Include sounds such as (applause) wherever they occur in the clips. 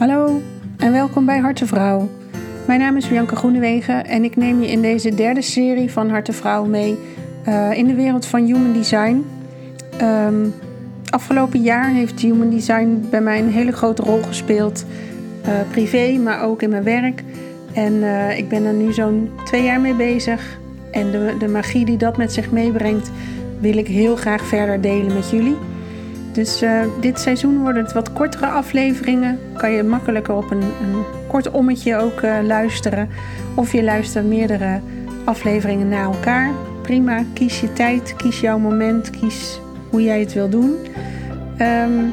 Hallo en welkom bij Harte Vrouw. Mijn naam is Bianca Groenewegen en ik neem je in deze derde serie van Harte Vrouw mee uh, in de wereld van human design. Um, afgelopen jaar heeft human design bij mij een hele grote rol gespeeld, uh, privé, maar ook in mijn werk. En uh, ik ben er nu zo'n twee jaar mee bezig. En de, de magie die dat met zich meebrengt, wil ik heel graag verder delen met jullie. Dus uh, dit seizoen worden het wat kortere afleveringen. Kan je makkelijker op een, een kort ommetje ook uh, luisteren. Of je luistert meerdere afleveringen na elkaar. Prima, kies je tijd, kies jouw moment, kies hoe jij het wil doen. Um,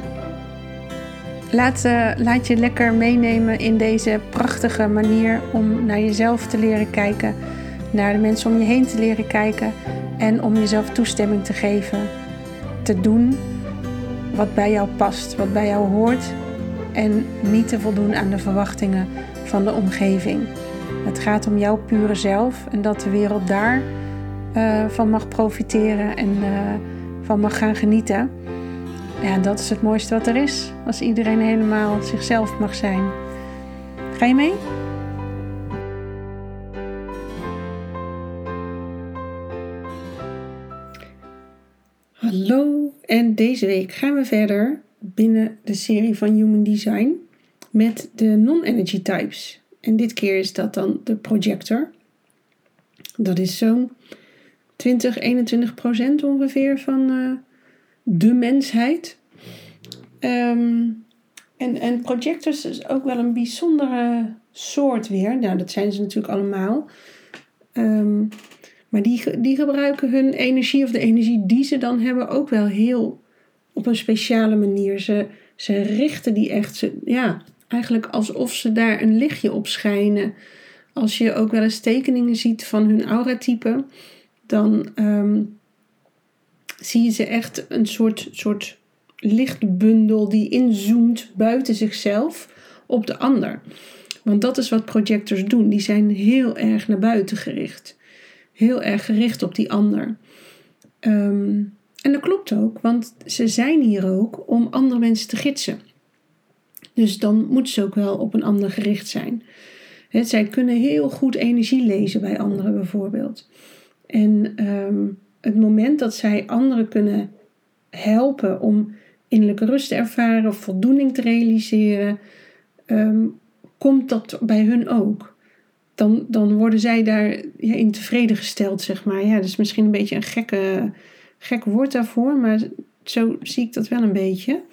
laat, uh, laat je lekker meenemen in deze prachtige manier om naar jezelf te leren kijken. Naar de mensen om je heen te leren kijken. En om jezelf toestemming te geven. Te doen wat bij jou past, wat bij jou hoort en niet te voldoen aan de verwachtingen van de omgeving. Het gaat om jouw pure zelf en dat de wereld daar uh, van mag profiteren en uh, van mag gaan genieten. Ja, dat is het mooiste wat er is, als iedereen helemaal zichzelf mag zijn. Ga je mee? Deze week gaan we verder binnen de serie van Human Design met de non-energy types. En dit keer is dat dan de projector. Dat is zo'n 20, 21 procent ongeveer van uh, de mensheid. Um, en, en projectors is ook wel een bijzondere soort weer. Nou, dat zijn ze natuurlijk allemaal. Um, maar die, die gebruiken hun energie of de energie die ze dan hebben ook wel heel op een speciale manier. Ze, ze richten die echt, ze, ja, eigenlijk alsof ze daar een lichtje op schijnen. Als je ook wel eens tekeningen ziet van hun auratype, dan um, zie je ze echt een soort, soort lichtbundel die inzoomt buiten zichzelf op de ander. Want dat is wat projectors doen. Die zijn heel erg naar buiten gericht heel erg gericht op die ander. Um, en dat klopt ook, want ze zijn hier ook om andere mensen te gidsen. Dus dan moeten ze ook wel op een ander gericht zijn. Zij kunnen heel goed energie lezen bij anderen bijvoorbeeld. En um, het moment dat zij anderen kunnen helpen om innerlijke rust te ervaren of voldoening te realiseren, um, komt dat bij hun ook dan, dan worden zij daar ja, in tevreden gesteld, zeg maar. Ja, dat is misschien een beetje een gekke, gek woord daarvoor, maar zo zie ik dat wel een beetje.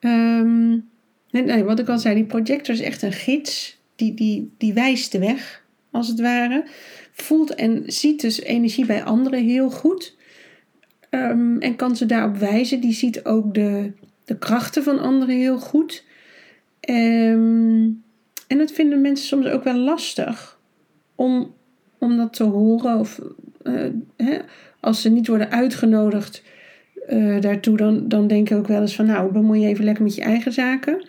Um, nee, wat ik al zei, die projector is echt een gids. Die, die, die wijst de weg, als het ware. Voelt en ziet dus energie bij anderen heel goed. Um, en kan ze daarop wijzen. Die ziet ook de, de krachten van anderen heel goed. Um, en dat vinden mensen soms ook wel lastig om, om dat te horen. Of uh, hè, als ze niet worden uitgenodigd uh, daartoe, dan, dan denk ik ook wel eens van nou, bemoei je even lekker met je eigen zaken.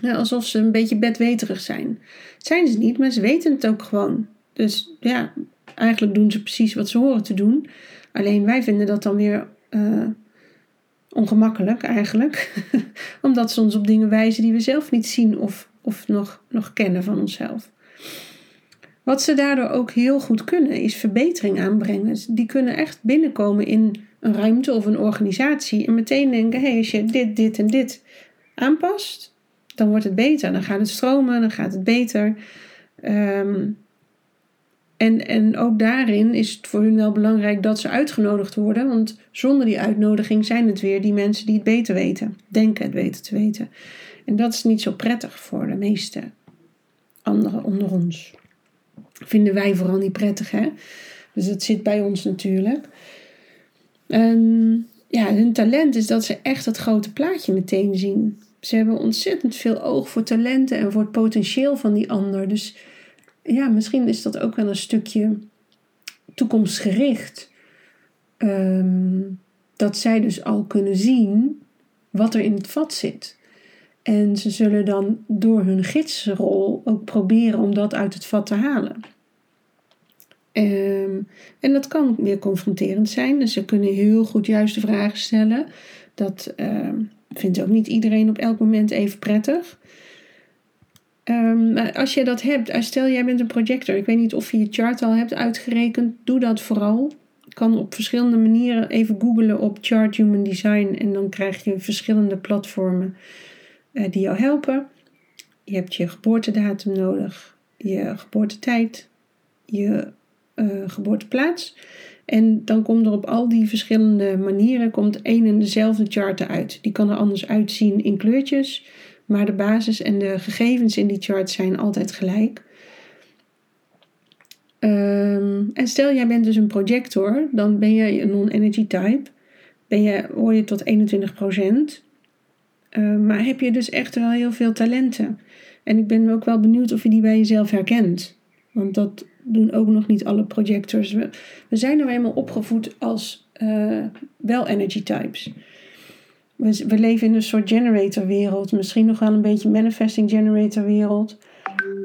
Ja, alsof ze een beetje bedweterig zijn. zijn ze niet, maar ze weten het ook gewoon. Dus ja, eigenlijk doen ze precies wat ze horen te doen. Alleen wij vinden dat dan weer uh, ongemakkelijk eigenlijk. (laughs) Omdat ze ons op dingen wijzen die we zelf niet zien of of nog, nog kennen van onszelf. Wat ze daardoor ook heel goed kunnen, is verbetering aanbrengen. Die kunnen echt binnenkomen in een ruimte of een organisatie en meteen denken: hé, hey, als je dit, dit en dit aanpast, dan wordt het beter. Dan gaat het stromen, dan gaat het beter. Um, en, en ook daarin is het voor hun wel belangrijk dat ze uitgenodigd worden, want zonder die uitnodiging zijn het weer die mensen die het beter weten, denken het beter te weten. En dat is niet zo prettig voor de meeste anderen onder ons. Vinden wij vooral niet prettig, hè? Dus dat zit bij ons natuurlijk. En ja, hun talent is dat ze echt het grote plaatje meteen zien. Ze hebben ontzettend veel oog voor talenten en voor het potentieel van die ander. Dus ja, misschien is dat ook wel een stukje toekomstgericht. Um, dat zij dus al kunnen zien wat er in het vat zit. En ze zullen dan door hun gidsrol ook proberen om dat uit het vat te halen. Um, en dat kan weer confronterend zijn. Dus ze kunnen heel goed juiste vragen stellen. Dat, um, vindt ook niet iedereen op elk moment even prettig. Maar als je dat hebt, eh, stel jij bent een projector, ik weet niet of je je chart al hebt uitgerekend, doe dat vooral. Je kan op verschillende manieren even googlen op Chart Human Design en dan krijg je verschillende platformen die jou helpen. Je hebt je geboortedatum nodig, je geboortetijd, je uh, geboorteplaats. En dan komt er op al die verschillende manieren komt één en dezelfde chart uit. Die kan er anders uitzien in kleurtjes, maar de basis en de gegevens in die chart zijn altijd gelijk. Um, en stel jij bent dus een projector, dan ben je een non-energy type. Ben je, hoor je tot 21%. Uh, maar heb je dus echt wel heel veel talenten. En ik ben ook wel benieuwd of je die bij jezelf herkent. Want dat doen ook nog niet alle projectors. We, zijn nou eenmaal opgevoed als uh, wel energy types. We, we leven in een soort generator wereld. Misschien nog wel een beetje manifesting generator wereld.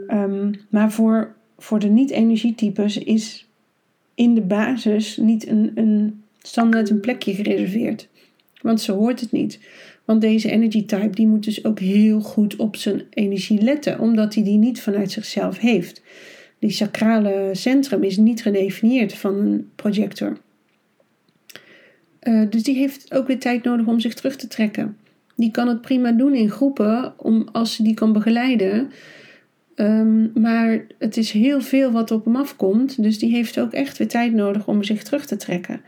Um, maar voor, voor de niet-energietypes is in de basis niet een, een standaard een plekje gereserveerd. Want ze hoort het niet. Want deze energy type die moet dus ook heel goed op zijn energie letten, omdat hij die niet vanuit zichzelf heeft. Die sacrale centrum is niet gedefinieerd van een projector. Uh, dus die heeft ook weer tijd nodig om zich terug te trekken. Die kan het prima doen in groepen, om, als ze die kan begeleiden. Um, maar het is heel veel wat op hem afkomt, dus die heeft ook echt weer tijd nodig om zich terug te trekken.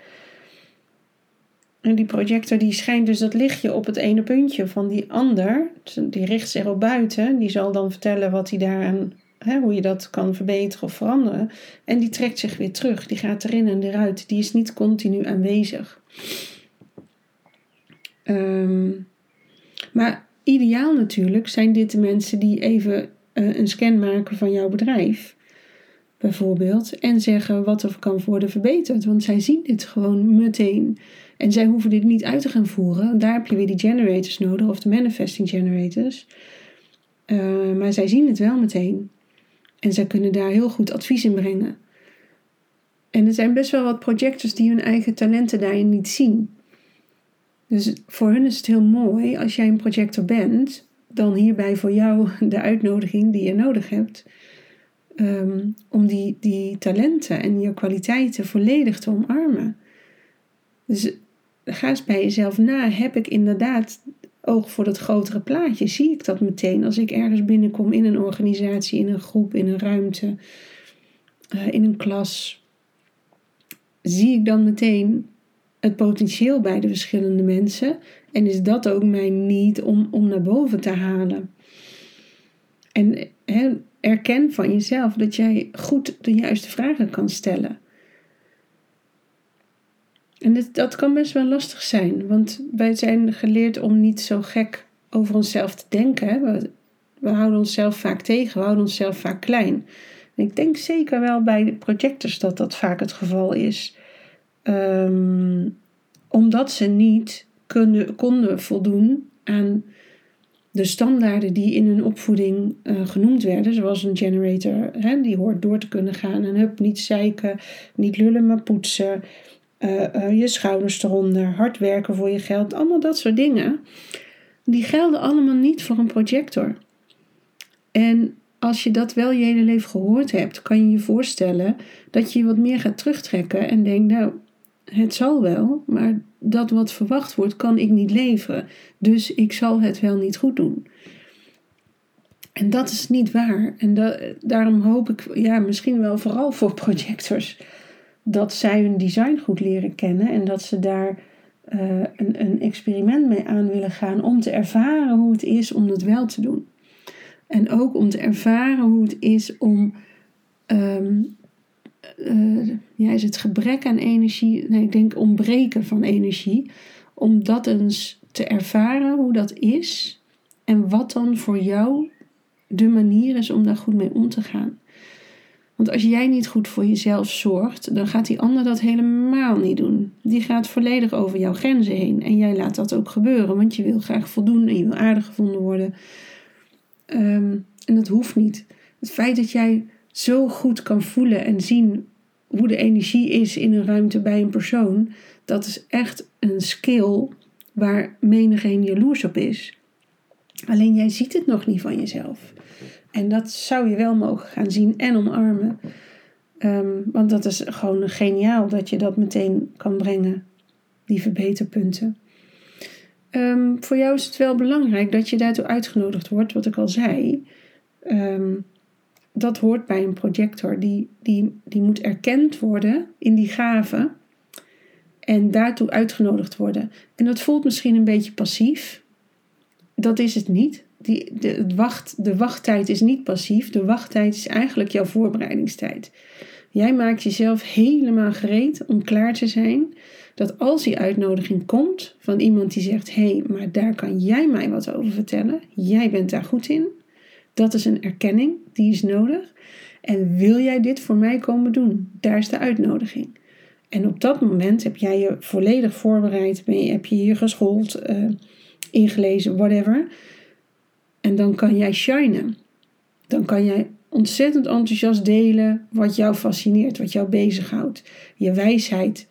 En die projector die schijnt dus dat lichtje op het ene puntje van die ander. Die richt zich op buiten. Die zal dan vertellen wat hij daaraan, hè, hoe je dat kan verbeteren of veranderen. En die trekt zich weer terug. Die gaat erin en eruit. Die is niet continu aanwezig. Um, maar ideaal natuurlijk zijn dit de mensen die even uh, een scan maken van jouw bedrijf. Bijvoorbeeld. En zeggen wat er kan worden verbeterd. Want zij zien dit gewoon meteen. En zij hoeven dit niet uit te gaan voeren. Daar heb je weer die generators nodig, of de manifesting generators. Uh, maar zij zien het wel meteen. En zij kunnen daar heel goed advies in brengen. En er zijn best wel wat projectors die hun eigen talenten daarin niet zien. Dus voor hun is het heel mooi als jij een projector bent, dan hierbij voor jou (laughs) de uitnodiging die je nodig hebt. Um, om die, die talenten en je kwaliteiten volledig te omarmen. Dus ga eens bij jezelf na. Heb ik inderdaad oog voor dat grotere plaatje? Zie ik dat meteen als ik ergens binnenkom in een organisatie, in een groep, in een ruimte, uh, in een klas? Zie ik dan meteen het potentieel bij de verschillende mensen? En is dat ook mijn niet om, om naar boven te halen? En erken van jezelf dat jij goed de juiste vragen kan stellen. En dit, dat kan best wel lastig zijn, want wij zijn geleerd om niet zo gek over onszelf te denken. We, we houden onszelf vaak tegen, we houden onszelf vaak klein. Ik denk zeker wel bij projectors dat dat vaak het geval is. Um, omdat ze niet kunnen, konden voldoen aan de standaarden die in hun opvoeding uh, genoemd werden, zoals een generator, hè, die hoort door te kunnen gaan en hup, niet zeiken, niet lullen, maar poetsen, uh, uh, je schouders eronder, hard werken voor je geld, allemaal dat soort dingen, die gelden allemaal niet voor een projector. En als je dat wel je hele leven gehoord hebt, kan je je voorstellen dat je je wat meer gaat terugtrekken en denkt, nou, het zal wel, maar dat wat verwacht wordt, kan ik niet leveren. Dus ik zal het wel niet goed doen. En dat is niet waar. En daarom hoop ik, ja, misschien wel vooral voor projectors, dat zij hun design goed leren kennen en dat ze daar uh, een, een experiment mee aan willen gaan om te ervaren hoe het is om dat wel te doen. En ook om te ervaren hoe het is om um, uh, ja, is het gebrek aan energie, nee, ik denk ontbreken van energie, om dat eens te ervaren hoe dat is en wat dan voor jou de manier is om daar goed mee om te gaan. Want als jij niet goed voor jezelf zorgt, dan gaat die ander dat helemaal niet doen. Die gaat volledig over jouw grenzen heen. En jij laat dat ook gebeuren, want je wil graag voldoen en je wil aardig gevonden worden. Um, en dat hoeft niet. Het feit dat jij zo goed kan voelen en zien hoe de energie is in een ruimte bij een persoon, dat is echt een skill waar menigeen jaloers op is. Alleen jij ziet het nog niet van jezelf. En dat zou je wel mogen gaan zien en omarmen. Ehm, want dat is gewoon geniaal dat je dat meteen kan brengen, die verbeterpunten. Um, voor jou is het wel belangrijk dat je daartoe uitgenodigd wordt, wat ik al zei. Ehm, dat hoort bij een projector. Die, die, die moet erkend worden in die gave en daartoe uitgenodigd worden. En dat voelt misschien een beetje passief. Dat is het niet. Die, de, het wacht, de wachttijd is niet passief. De wachttijd is eigenlijk jouw voorbereidingstijd. Jij maakt jezelf helemaal gereed om klaar te zijn. Dat als die uitnodiging komt van iemand die zegt: hé, hey, maar daar kan jij mij wat over vertellen. Jij bent daar goed in. Dat is een erkenning, die is nodig. En wil jij dit voor mij komen doen? Daar is de uitnodiging. En op dat moment heb jij je volledig voorbereid, ben heb je hier geschoold, uh, ingelezen, whatever. En dan kan jij shinen. Dan kan jij ontzettend enthousiast delen wat jou fascineert, wat jou bezighoudt. Je wijsheid.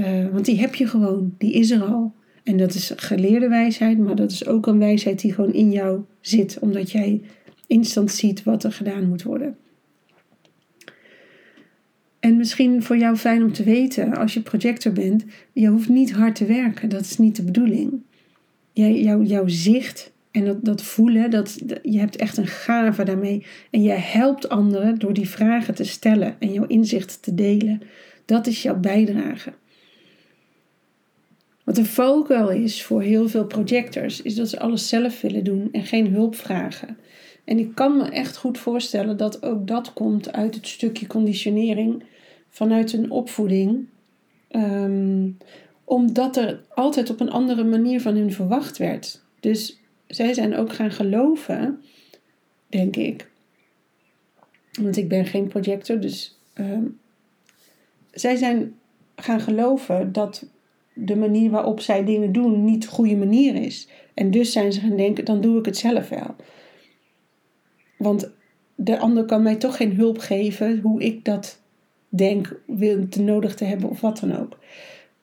Uh, want die heb je gewoon, die is er al. En dat is geleerde wijsheid, maar dat is ook een wijsheid die gewoon in jou zit, omdat jij instant ziet wat er gedaan moet worden. En misschien voor jou fijn om te weten, als je projector bent, je hoeft niet hard te werken. Dat is niet de bedoeling. Jij, jou, jouw zicht en dat, dat voelen, dat, je hebt echt een gave daarmee. En je helpt anderen door die vragen te stellen en jouw inzicht te delen. Dat is jouw bijdrage. Wat een valkuil is voor heel veel projectors, is dat ze alles zelf willen doen en geen hulp vragen. En ik kan me echt goed voorstellen dat ook dat komt uit het stukje conditionering vanuit een opvoeding. Ehm, omdat er altijd op een andere manier van hun verwacht werd. Dus zij zijn ook gaan geloven, denk ik. Want ik ben geen projector, dus ehm, zij zijn gaan geloven dat de manier waarop zij dingen doen niet de goede manier is. En dus zijn ze gaan denken, dan doe ik het zelf wel. Want de ander kan mij toch geen hulp geven hoe ik dat denk wil te nodig te hebben of wat dan ook.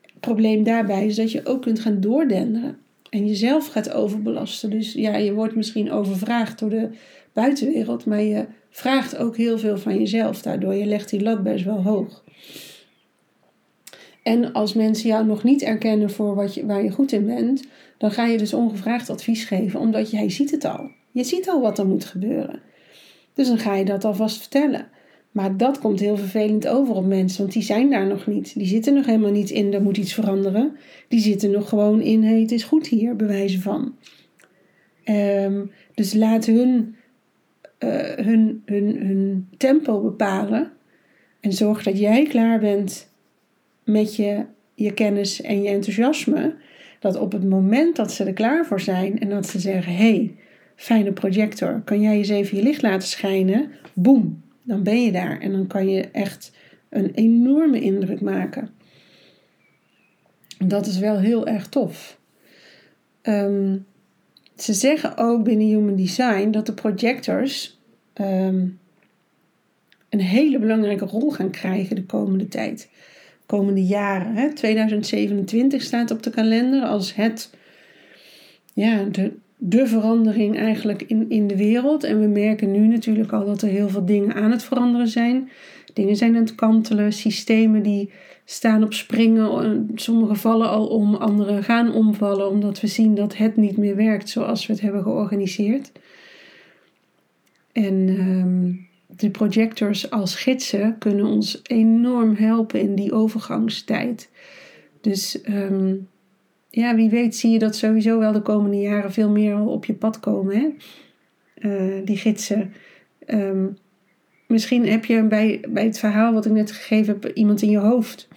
Het probleem daarbij is dat je ook kunt gaan doordenderen en jezelf gaat overbelasten. Dus ja, je wordt misschien overvraagd door de buitenwereld, maar je vraagt ook heel veel van jezelf daardoor. Je legt die lat best wel hoog. En als mensen jou nog niet erkennen voor wat je, waar je goed in bent, dan ga je dus ongevraagd advies geven, omdat jij ziet het al. Je ziet al wat er moet gebeuren. Dus dan ga je dat alvast vertellen. Maar dat komt heel vervelend over op mensen, want die zijn daar nog niet. Die zitten nog helemaal niet in, er moet iets veranderen. Die zitten nog gewoon in, het is goed hier, bewijzen van. Ehm, dus laat hun, uh, hun, hun, hun tempo bepalen. En zorg dat jij klaar bent met je, je kennis en je enthousiasme. Dat op het moment dat ze er klaar voor zijn en dat ze zeggen: hey, fijne projector, kan jij eens even je licht laten schijnen? Boem, dan ben je daar en dan kan je echt een enorme indruk maken. Dat is wel heel erg tof. Ehm, ze zeggen ook binnen Human Design dat de projectors ehm, een hele belangrijke rol gaan krijgen de komende tijd. Komende jaren. Hè? 2027 staat op de kalender als het, ja, de, de verandering eigenlijk in, in de wereld. En we merken nu natuurlijk al dat er heel veel dingen aan het veranderen zijn. Dingen zijn aan het kantelen, systemen die staan op springen. Sommige vallen al om, andere gaan omvallen, omdat we zien dat het niet meer werkt zoals we het hebben georganiseerd. En um, de projectors als gidsen kunnen ons enorm helpen in die overgangstijd. Dus um, ja, wie weet zie je dat sowieso wel de komende jaren veel meer op je pad komen. Hè? Uh, die gidsen. Um, misschien heb je bij, bij het verhaal wat ik net gegeven heb iemand in je hoofd.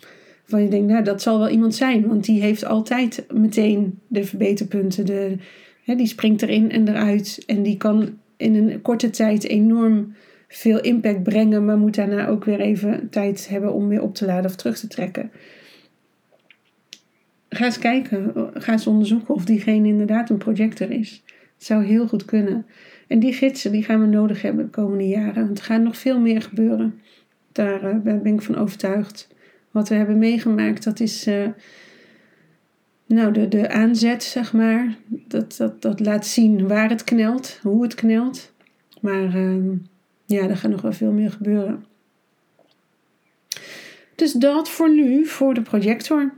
Van je denkt, nou dat zal wel iemand zijn. Want die heeft altijd meteen de verbeterpunten. De, hè, die springt erin en eruit. En die kan in een korte tijd enorm veel impact brengen. Maar moet daarna ook weer even tijd hebben om weer op te laden of terug te trekken ga eens kijken, ga eens onderzoeken of diegene inderdaad een projector is. Het zou heel goed kunnen. En die gidsen die gaan we nodig hebben de komende jaren. Want er gaat nog veel meer gebeuren. Daar uh, ben ik van overtuigd. Wat we hebben meegemaakt, dat is. Uh, nou, de, de aanzet, zeg maar. Dat, dat, dat laat zien waar het knelt, hoe het knelt. Maar ehm, ja, er gaat nog wel veel meer gebeuren. Dus dat voor nu, voor de projector.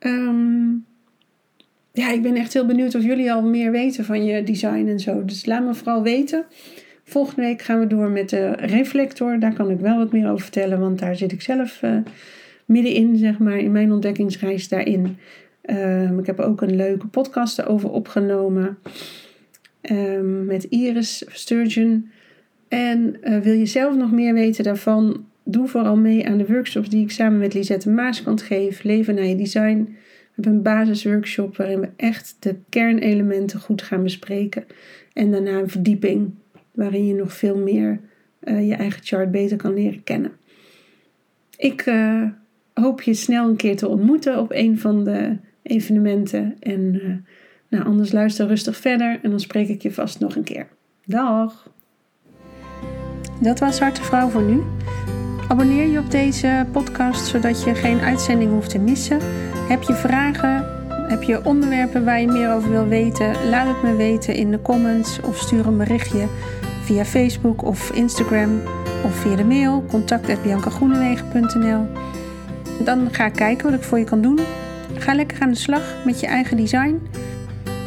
Ehm, ja, ik ben echt heel benieuwd of jullie al meer weten van je design en zo. Dus laat me vooral weten. Volgende week gaan we door met de reflector. Daar kan ik wel wat meer over vertellen, want daar zit ik zelf uh, middenin, zeg maar, in mijn ontdekkingsreis daarin. Um, ik heb ook een leuke podcast over opgenomen um, met Iris Sturgeon. En uh, wil je zelf nog meer weten daarvan? Doe vooral mee aan de workshops die ik samen met Lisette Maaskant geef. Leven naar je design. We hebben een basisworkshop waarin we echt de kernelementen goed gaan bespreken. En daarna een verdieping waarin je nog veel meer uh, je eigen chart beter kan leren kennen. Ik uh, hoop je snel een keer te ontmoeten op een van de evenementen. En uh, nou, anders luister rustig verder en dan spreek ik je vast nog een keer. Dag! Dat was Harte Vrouw voor nu. Abonneer je op deze podcast zodat je geen uitzending hoeft te missen. Heb je vragen? Heb je onderwerpen waar je meer over wil weten? Laat het me weten in de comments of stuur een berichtje via Facebook of Instagram of via de mail contact.biancagroenewegen.nl Dan ga ik kijken wat ik voor je kan doen. Ga lekker aan de slag met je eigen design.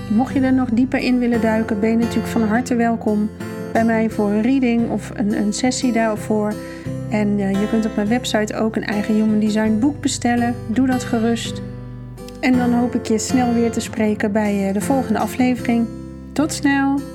Mocht je er nog dieper in willen duiken, ben je natuurlijk van harte welkom bij mij voor een reading of een, een sessie daarvoor. En uh, je kunt op mijn website ook een eigen Human Design boek bestellen. Doe dat gerust. En dan hoop ik je snel weer te spreken bij uh, de volgende aflevering. Tot snel!